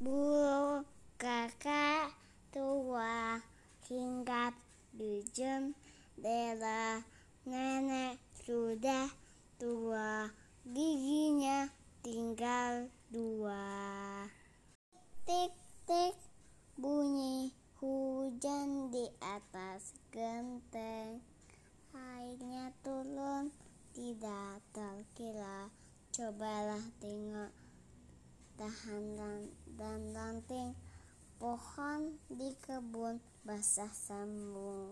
burung kakak tua hinggap di jendela nenek sudah tua giginya tinggal dua. Tik tik bunyi hujan di atas genteng. Airnya turun tidak terkira. Cobalah tengok tahan dan, dan ranting pohon di kebun basah semua